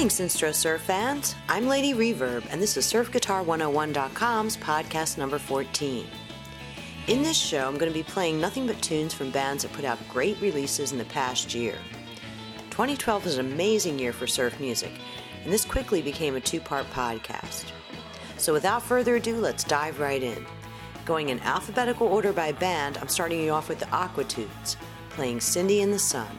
Greetings, Sinstro Surf fans. I'm Lady Reverb, and this is SurfGuitar101.com's podcast number 14. In this show, I'm going to be playing nothing but tunes from bands that put out great releases in the past year. 2012 was an amazing year for surf music, and this quickly became a two part podcast. So without further ado, let's dive right in. Going in alphabetical order by band, I'm starting you off with the Aquatudes, playing Cindy in the Sun.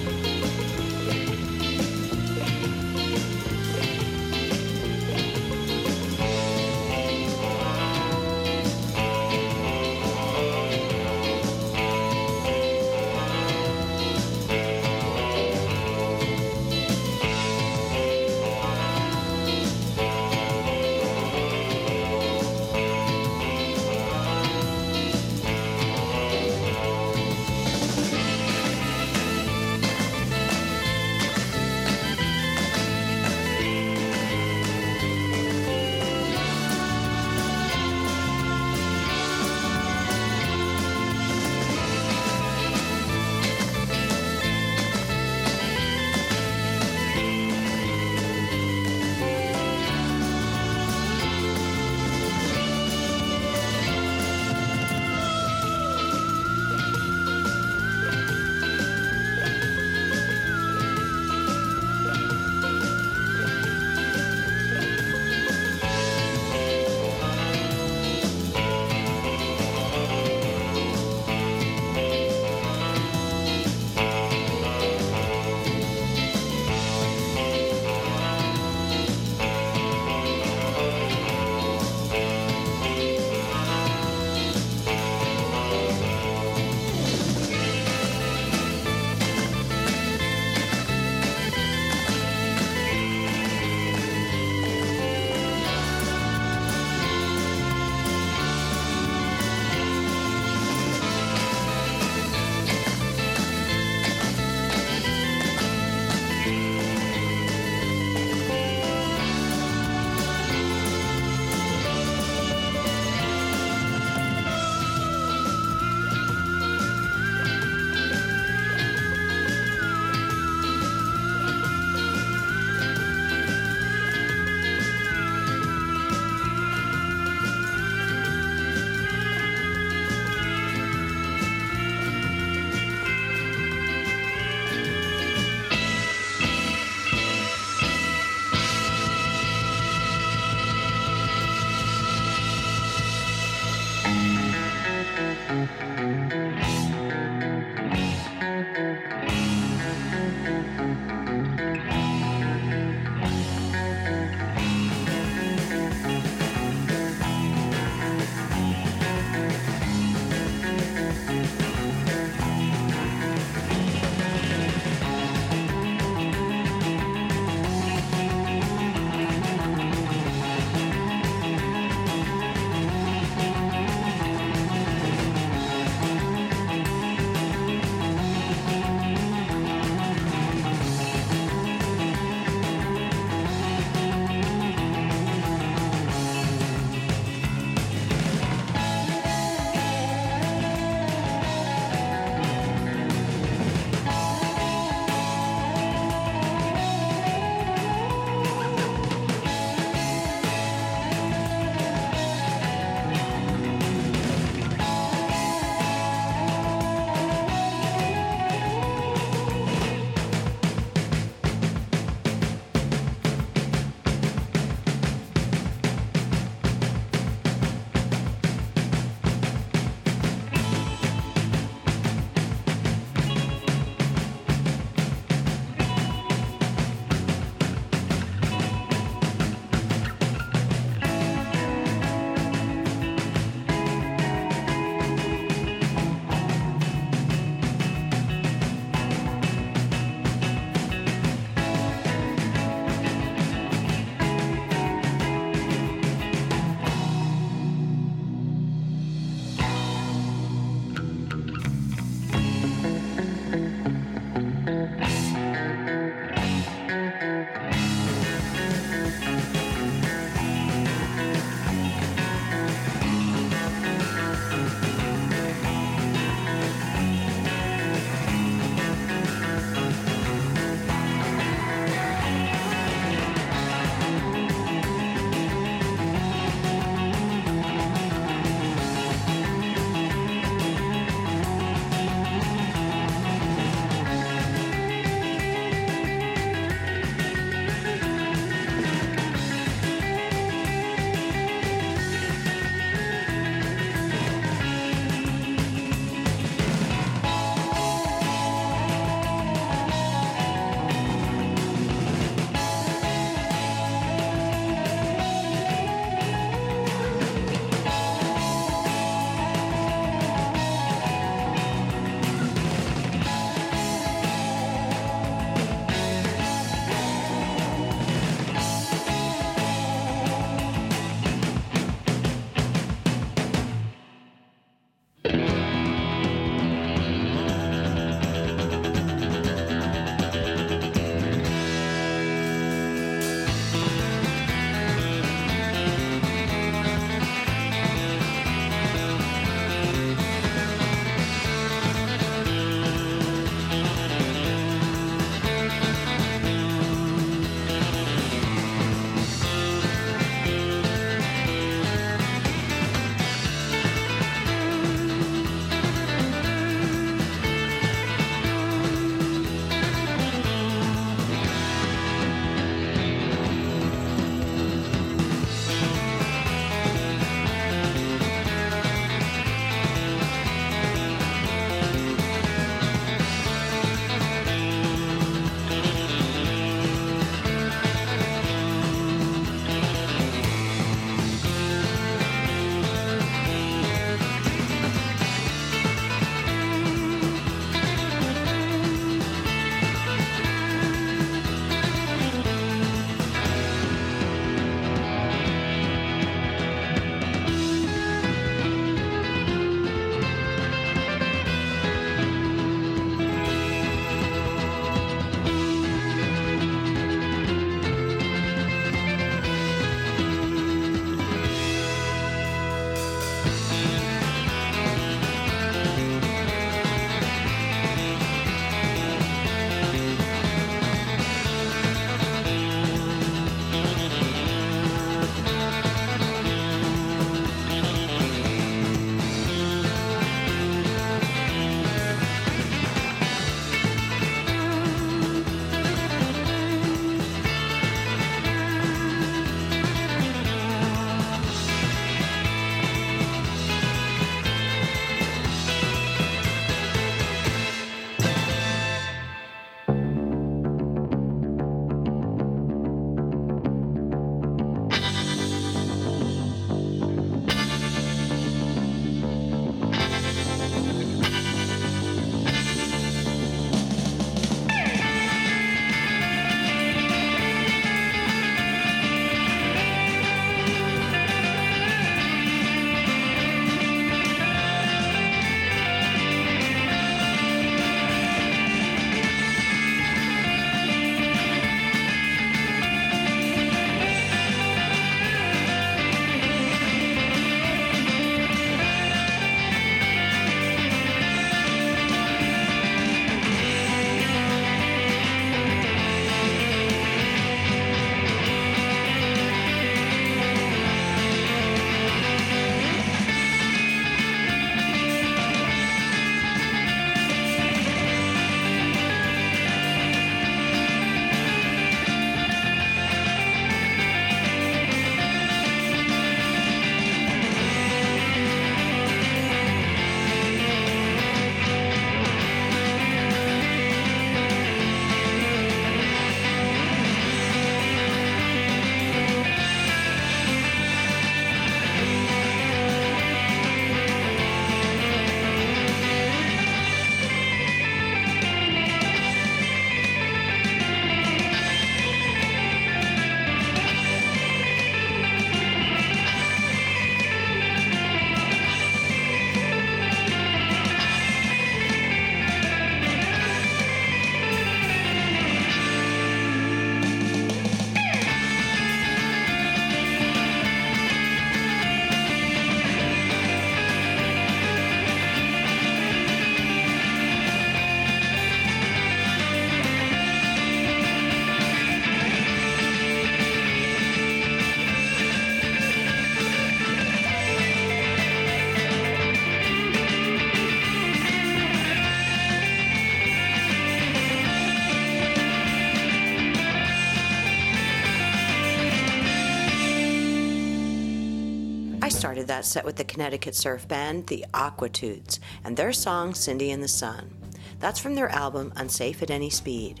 Started that set with the Connecticut surf band, the Aquatudes, and their song Cindy in the Sun. That's from their album Unsafe at Any Speed.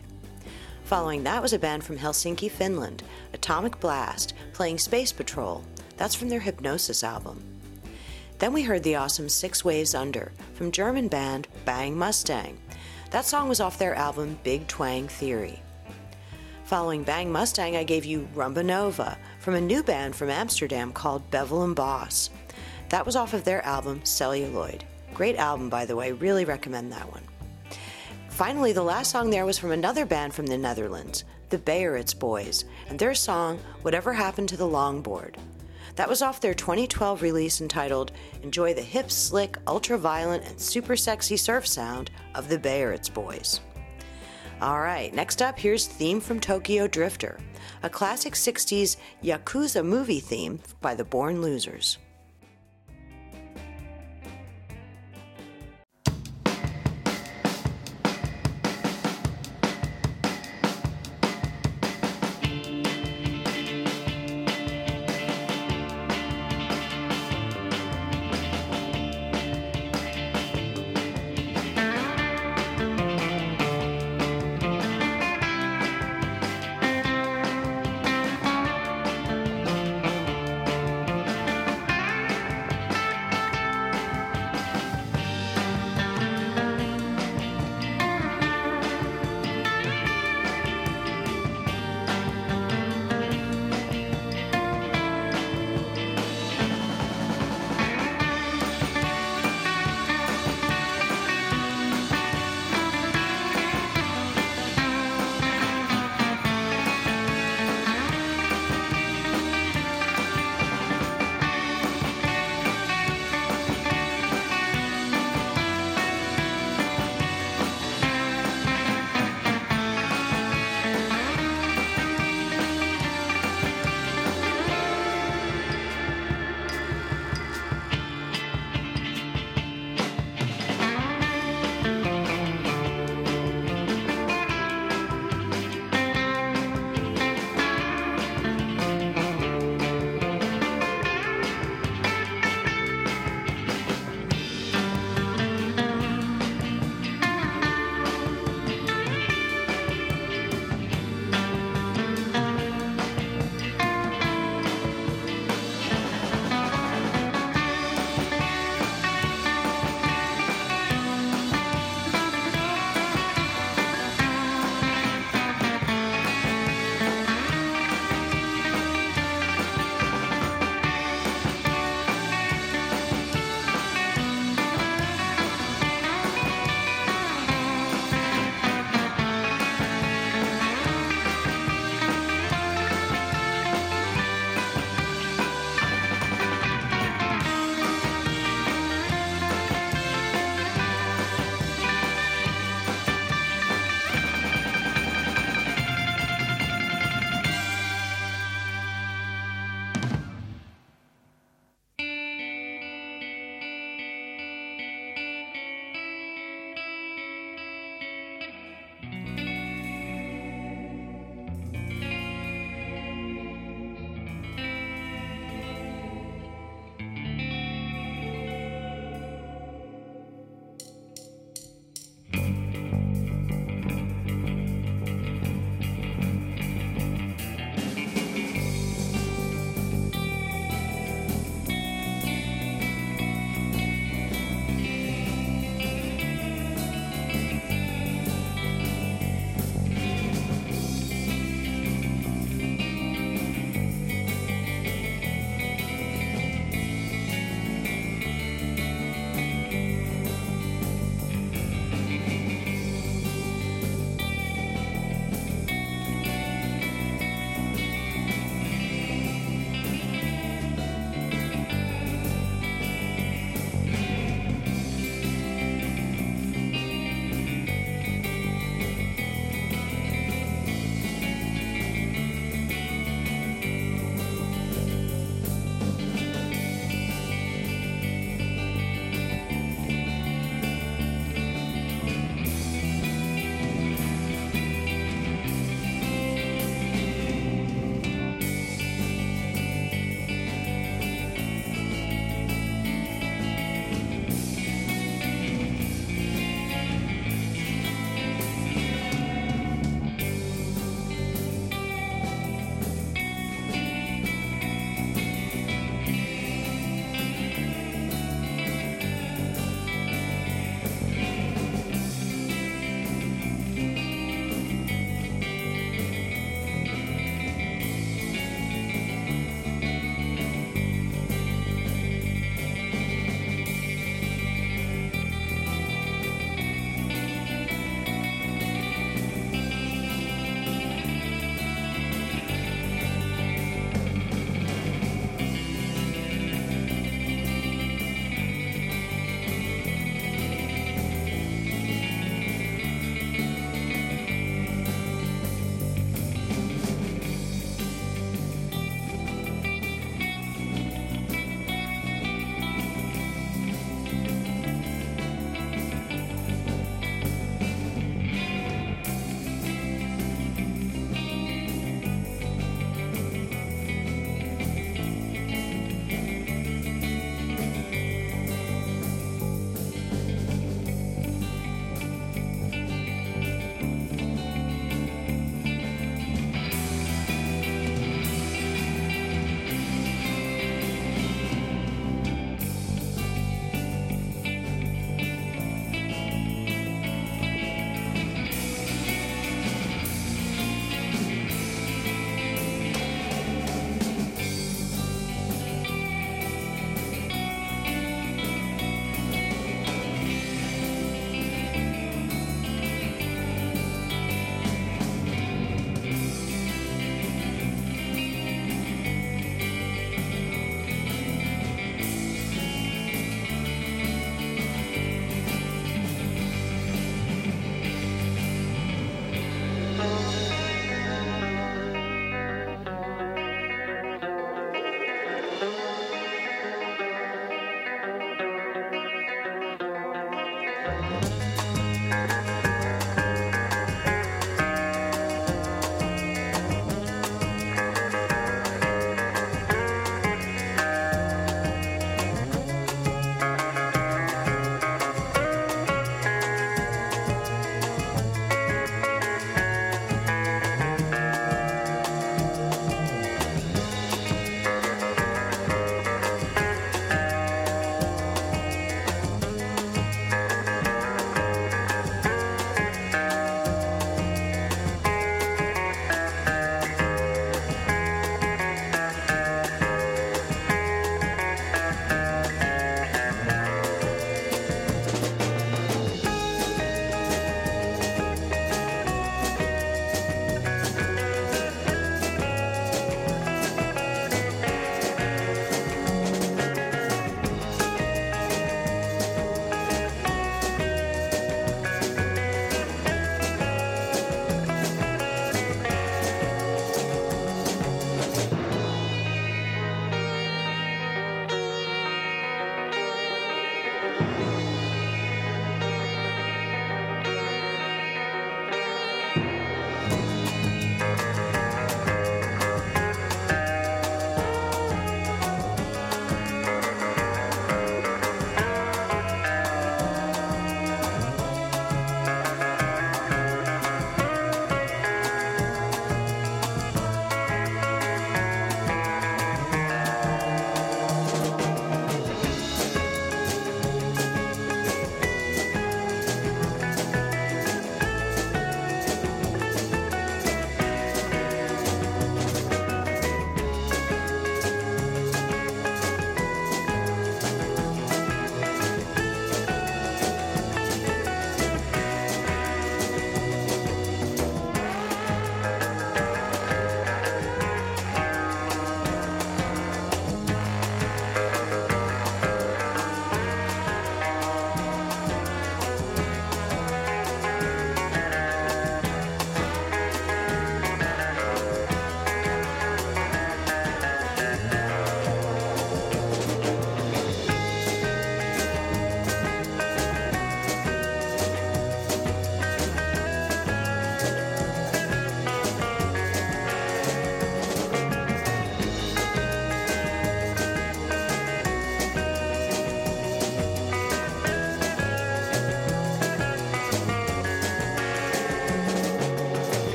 Following that was a band from Helsinki, Finland, Atomic Blast, playing Space Patrol. That's from their Hypnosis album. Then we heard the awesome Six Waves Under from German band Bang Mustang. That song was off their album Big Twang Theory. Following Bang Mustang, I gave you Rumba Nova from a new band from Amsterdam called Bevel and Boss. That was off of their album Celluloid. Great album, by the way, really recommend that one. Finally, the last song there was from another band from the Netherlands, the Bayeritz Boys, and their song Whatever Happened to the Longboard. That was off their 2012 release entitled Enjoy the Hip, Slick, Ultra Violent, and Super Sexy Surf Sound of the Bayeritz Boys. Alright, next up, here's Theme from Tokyo Drifter, a classic 60s Yakuza movie theme by the Born Losers.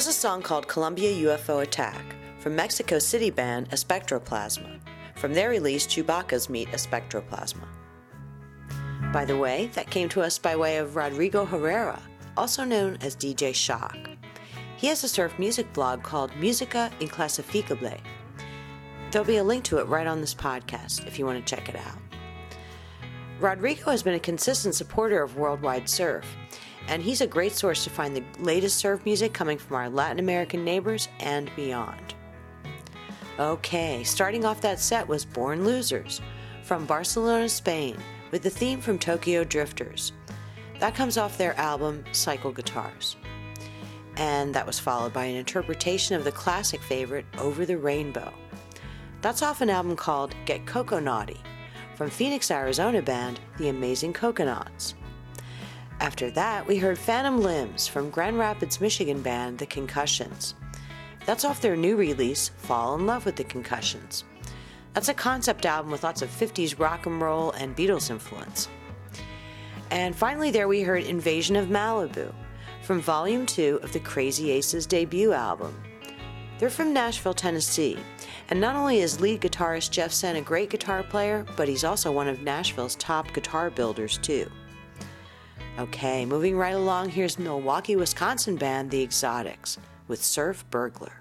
Was a song called Columbia UFO Attack from Mexico City band Espectroplasma, from their release Chewbacca's Meet Espectroplasma. By the way, that came to us by way of Rodrigo Herrera, also known as DJ Shock. He has a surf music blog called Musica Inclassificable. There'll be a link to it right on this podcast if you want to check it out. Rodrigo has been a consistent supporter of Worldwide Surf, and he's a great source to find the latest surf music coming from our Latin American neighbors and beyond. Okay, starting off that set was Born Losers from Barcelona, Spain, with the theme from Tokyo Drifters. That comes off their album Cycle Guitars. And that was followed by an interpretation of the classic favorite Over the Rainbow. That's off an album called Get Coconaughty from Phoenix, Arizona band The Amazing Coconuts. After that, we heard Phantom Limbs from Grand Rapids, Michigan band The Concussions. That's off their new release, Fall in Love with the Concussions. That's a concept album with lots of 50s rock and roll and Beatles influence. And finally, there we heard Invasion of Malibu from Volume 2 of the Crazy Aces debut album. They're from Nashville, Tennessee, and not only is lead guitarist Jeff Sen a great guitar player, but he's also one of Nashville's top guitar builders, too. Okay, moving right along, here's Milwaukee, Wisconsin band The Exotics with Surf Burglar.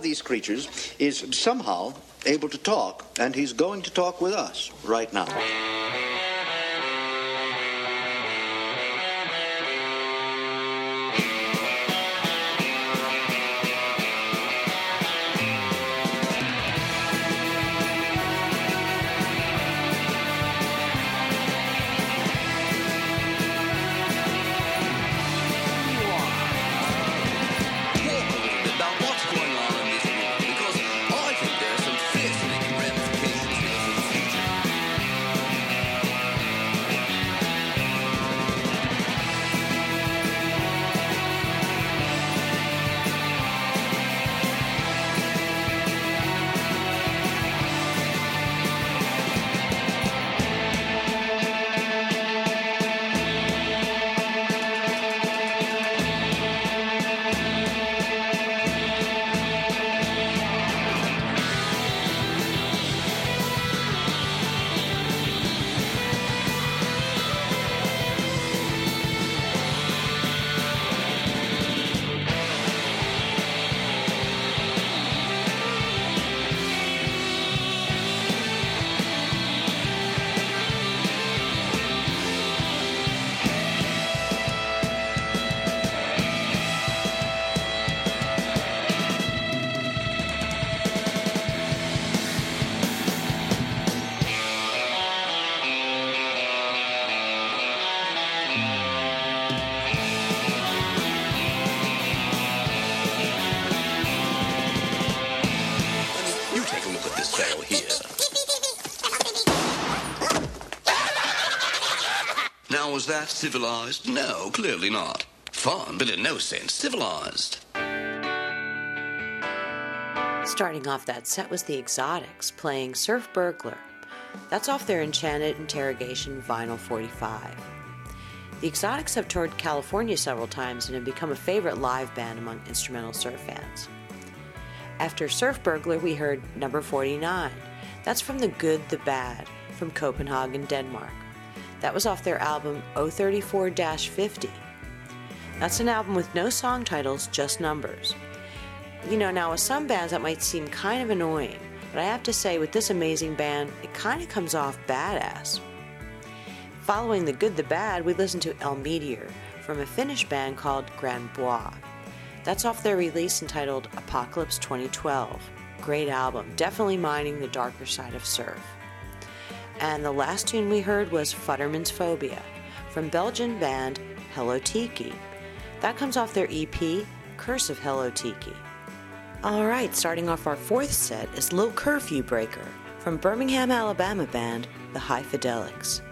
Of these creatures is somehow able to talk, and he's going to talk with us right now. That civilized? No, clearly not. Fun, but in no sense civilized. Starting off that set was the Exotics playing Surf Burglar. That's off their Enchanted Interrogation Vinyl 45. The Exotics have toured California several times and have become a favorite live band among instrumental surf fans. After Surf Burglar, we heard number 49. That's from The Good, the Bad from Copenhagen, Denmark. That was off their album 034 50. That's an album with no song titles, just numbers. You know, now with some bands that might seem kind of annoying, but I have to say, with this amazing band, it kind of comes off badass. Following the good, the bad, we listened to El Meteor from a Finnish band called Grand Bois. That's off their release entitled Apocalypse 2012. Great album, definitely mining the darker side of surf. And the last tune we heard was Futterman's Phobia from Belgian band Hello Tiki. That comes off their EP, Curse of Hello Tiki. Alright, starting off our fourth set is Little Curfew Breaker from Birmingham, Alabama band The High Fidelics.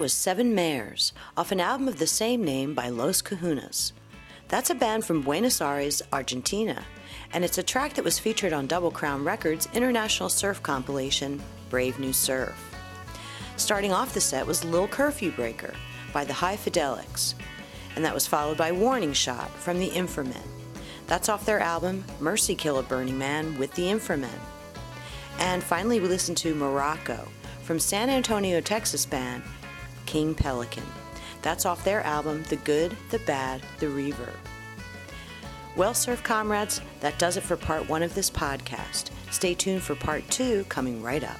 Was Seven Mares, off an album of the same name by Los Cajunas. That's a band from Buenos Aires, Argentina, and it's a track that was featured on Double Crown Records' international surf compilation, Brave New Surf. Starting off the set was Lil Curfew Breaker by the High Fidelics, and that was followed by Warning Shot from the Inframen. That's off their album Mercy Kill a Burning Man with the Inframen. And finally, we listened to Morocco from San Antonio, Texas band King Pelican. That's off their album The Good, the Bad, the Reverb. Well, Surf Comrades, that does it for part one of this podcast. Stay tuned for part two coming right up.